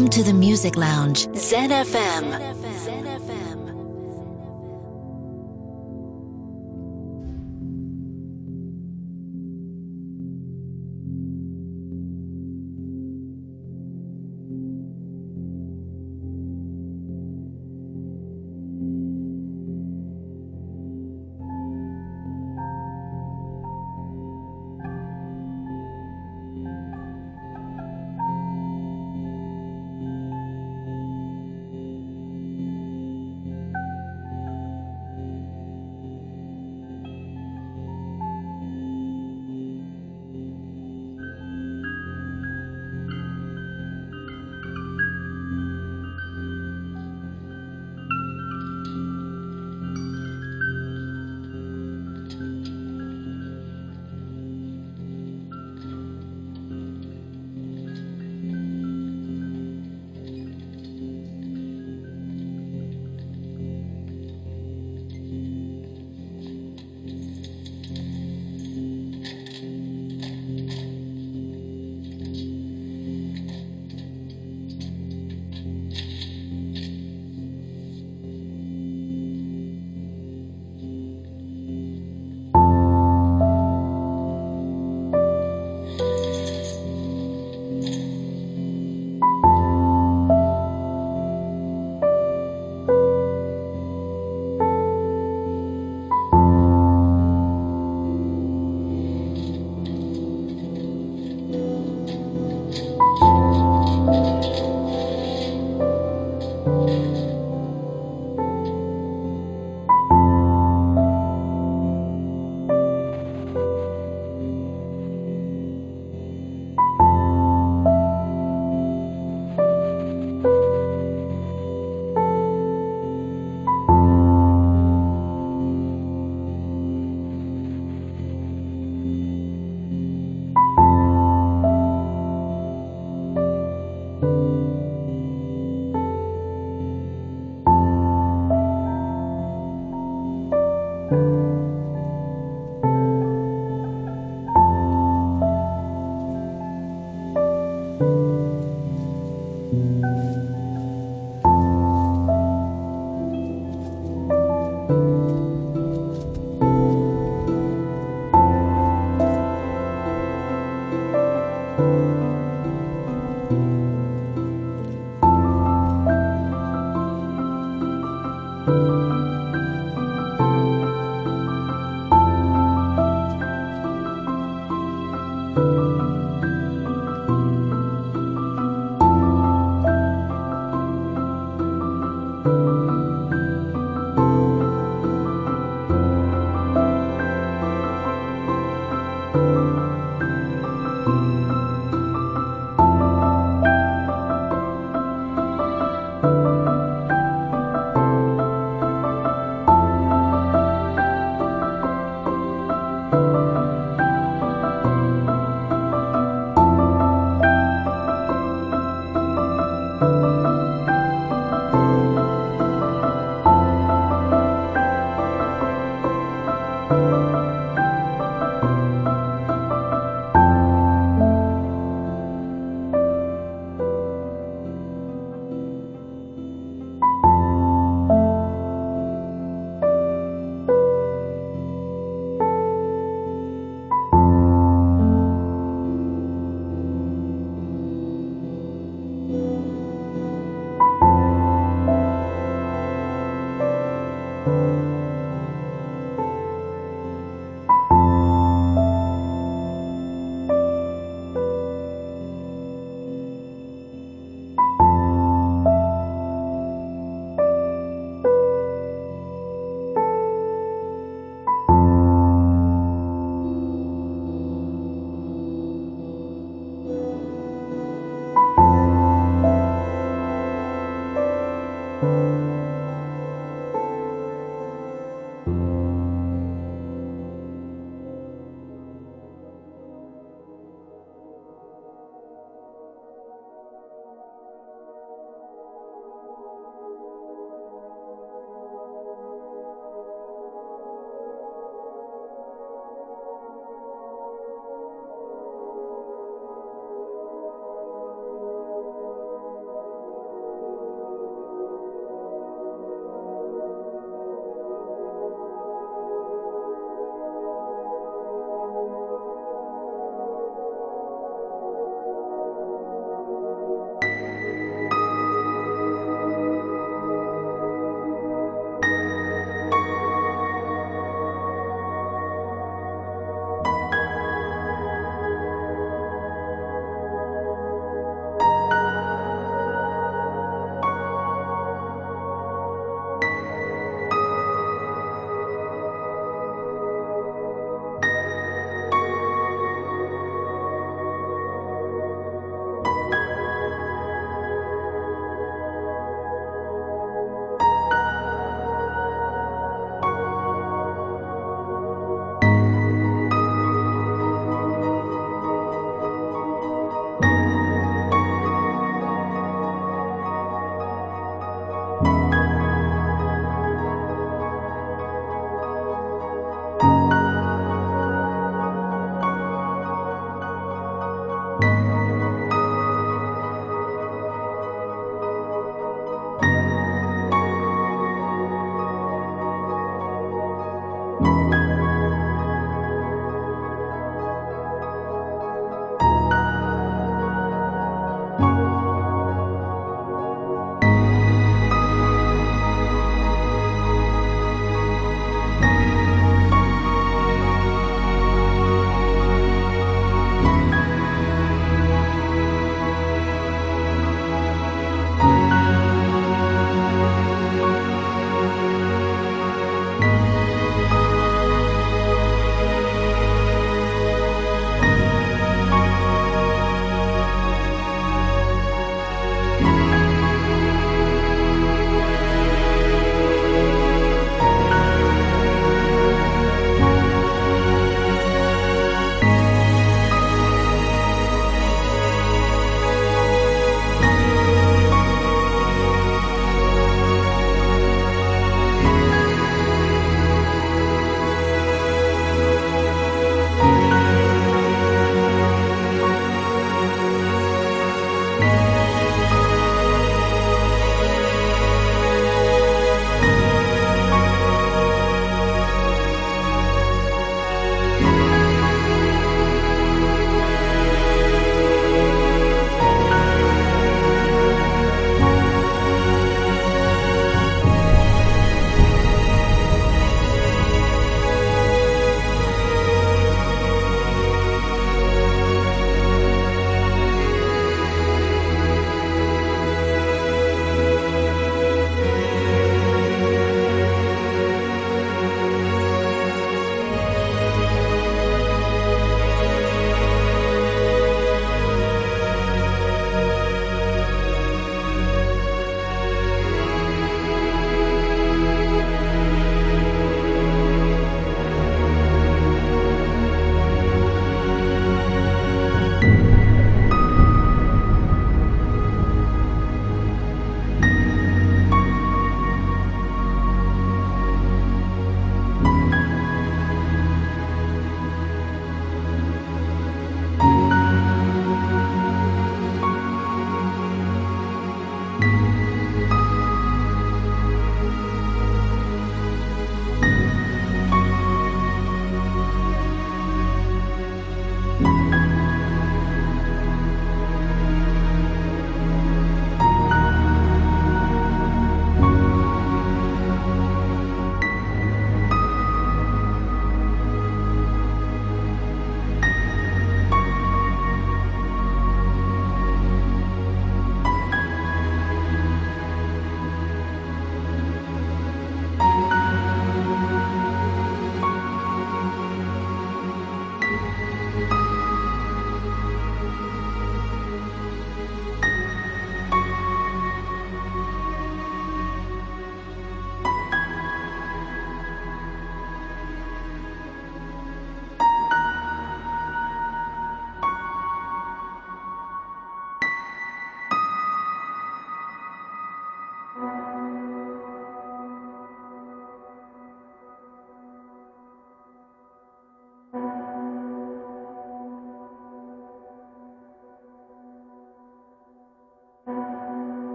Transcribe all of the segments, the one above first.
Welcome to the Music Lounge, Zen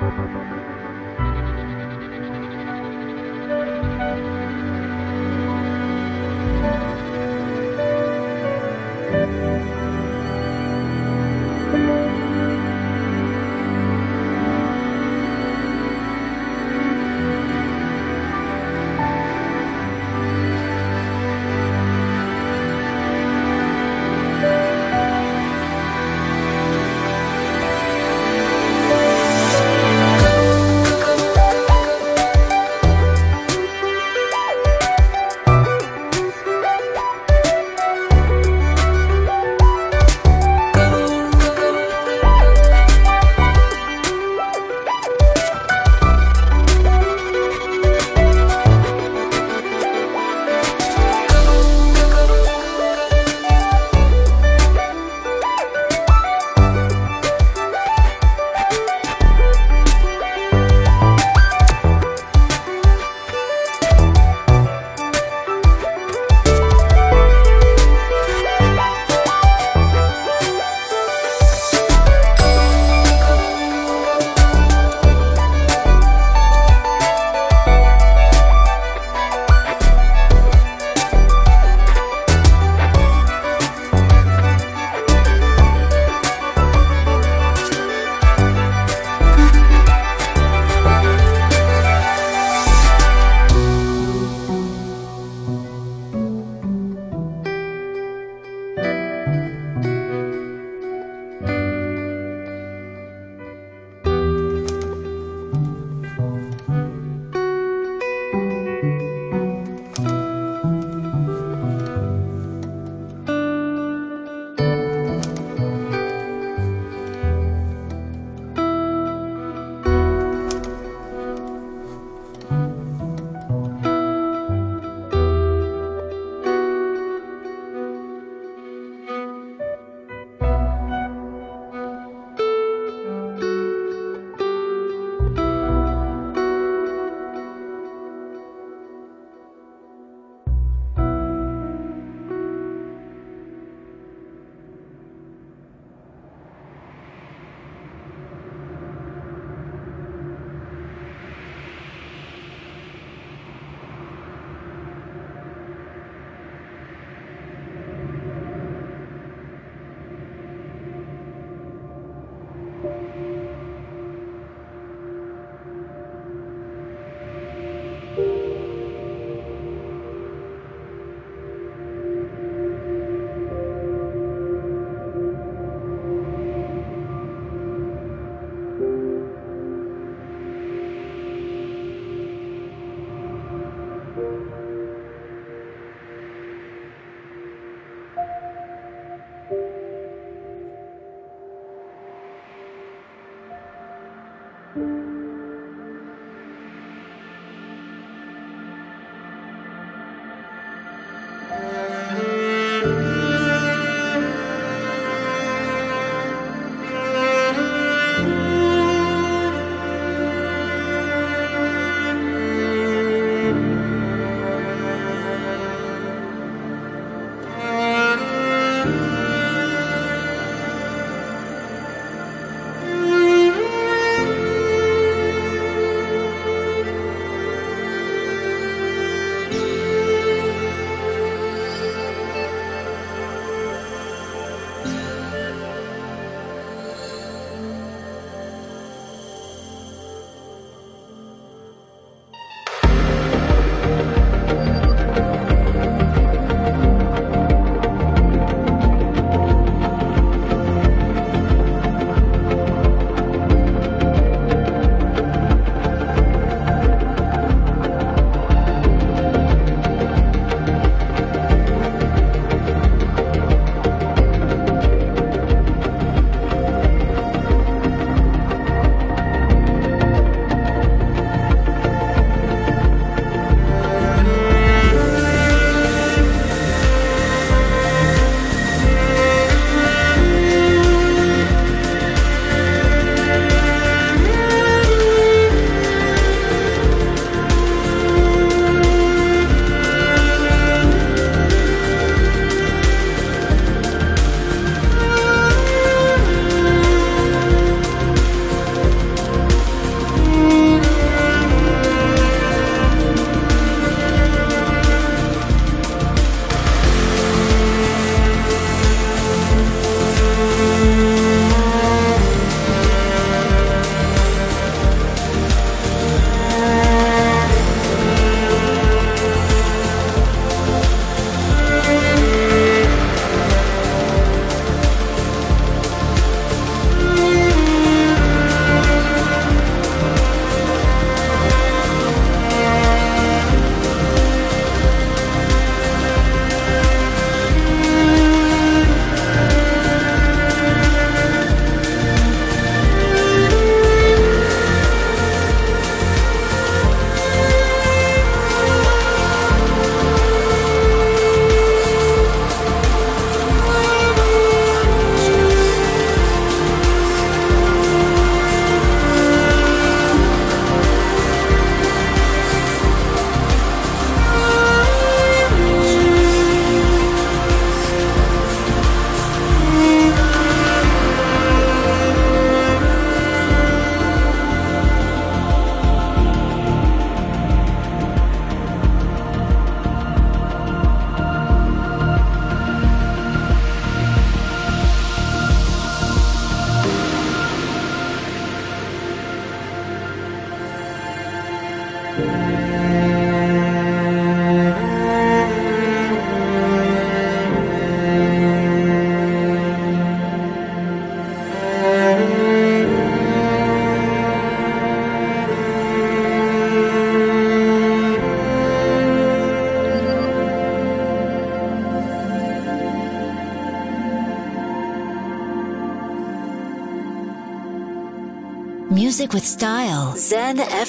Thank you.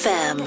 FM.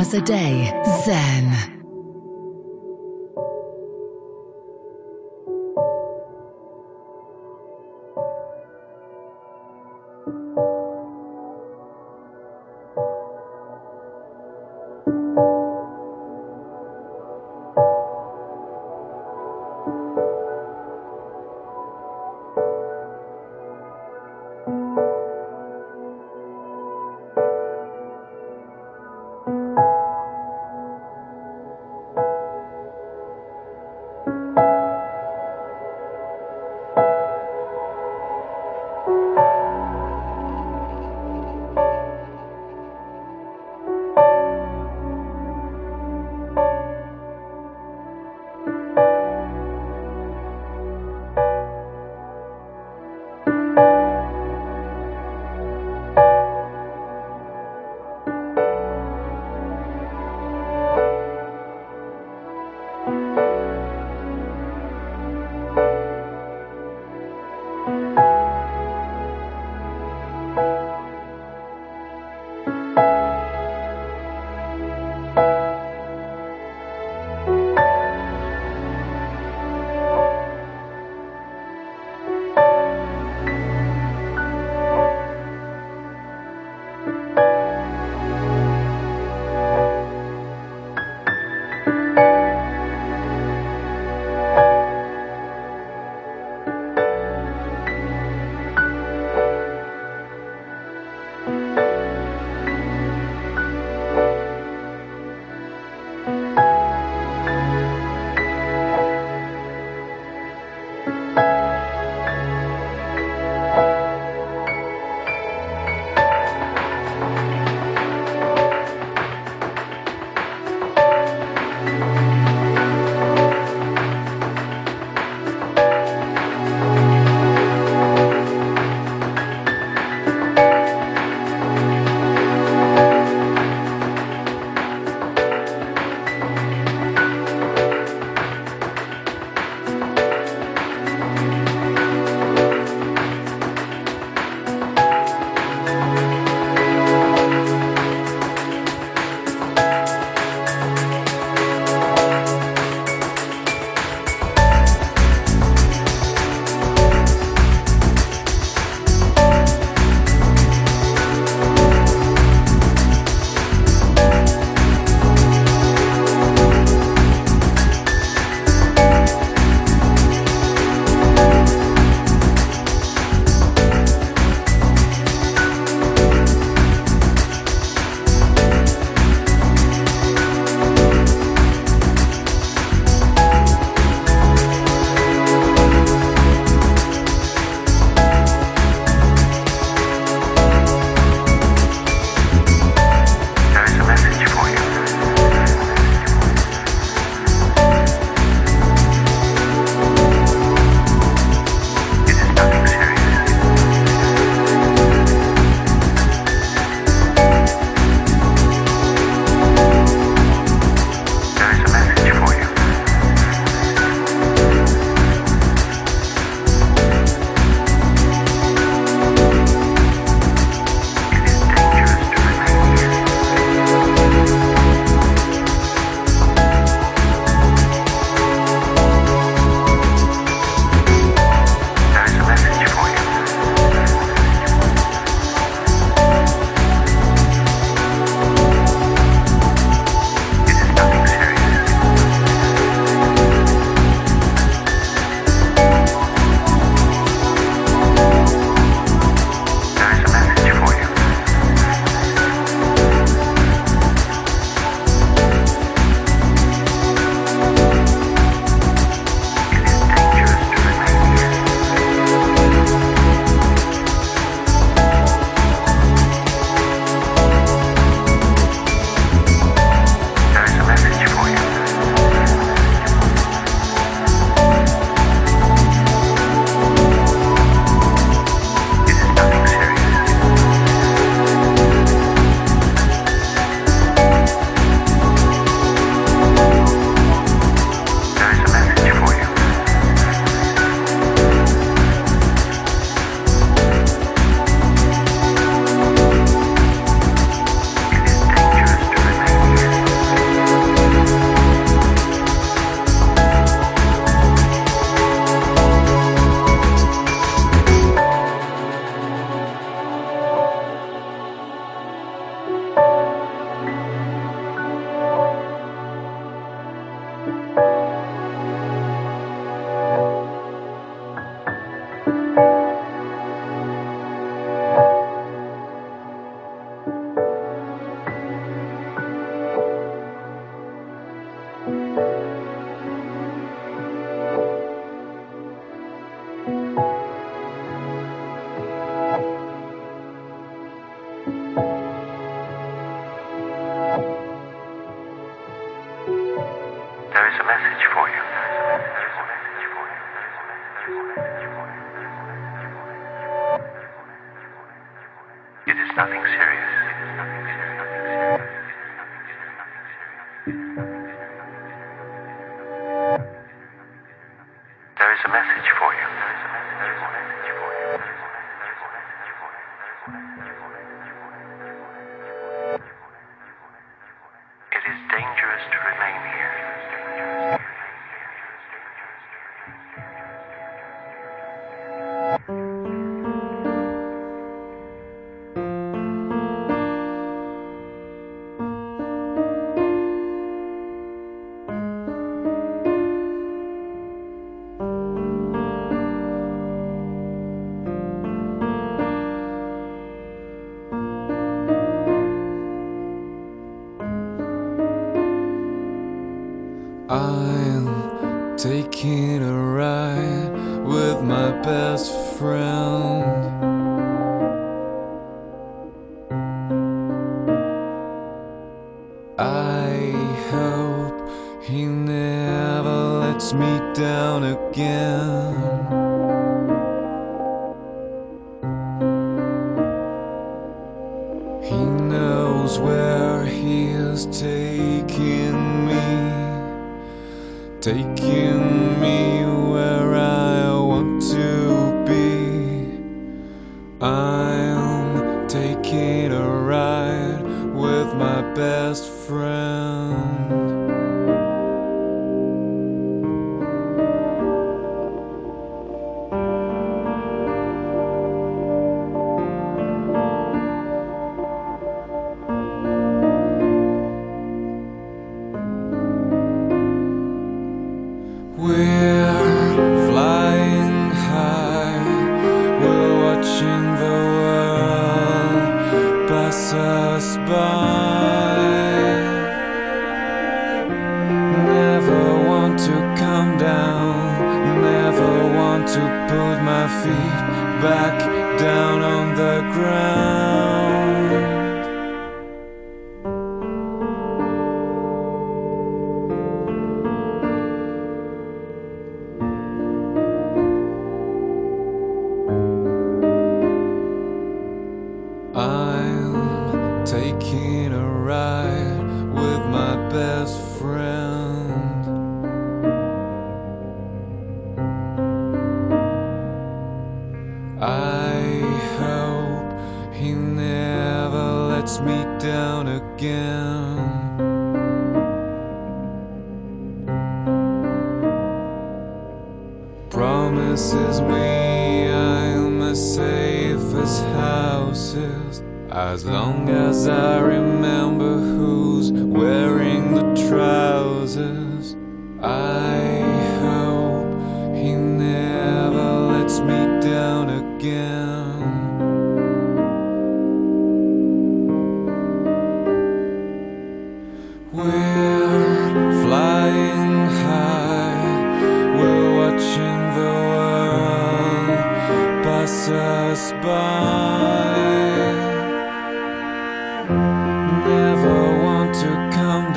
hours a day. Zen. Message for you.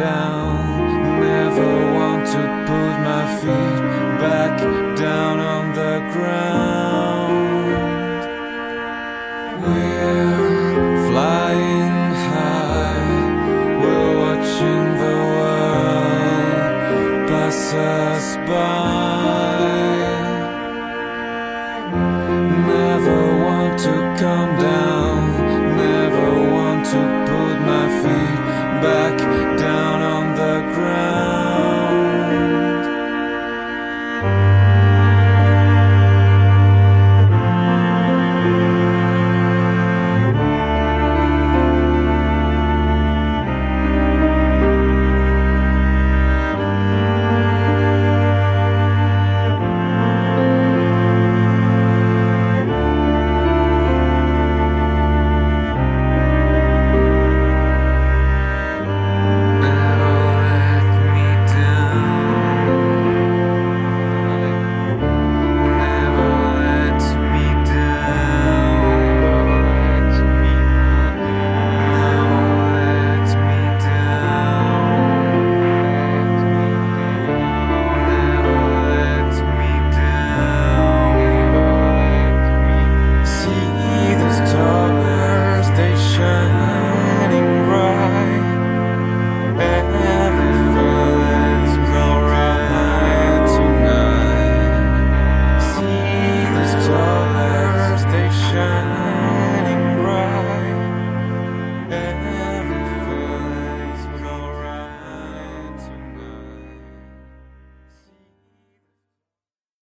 Down.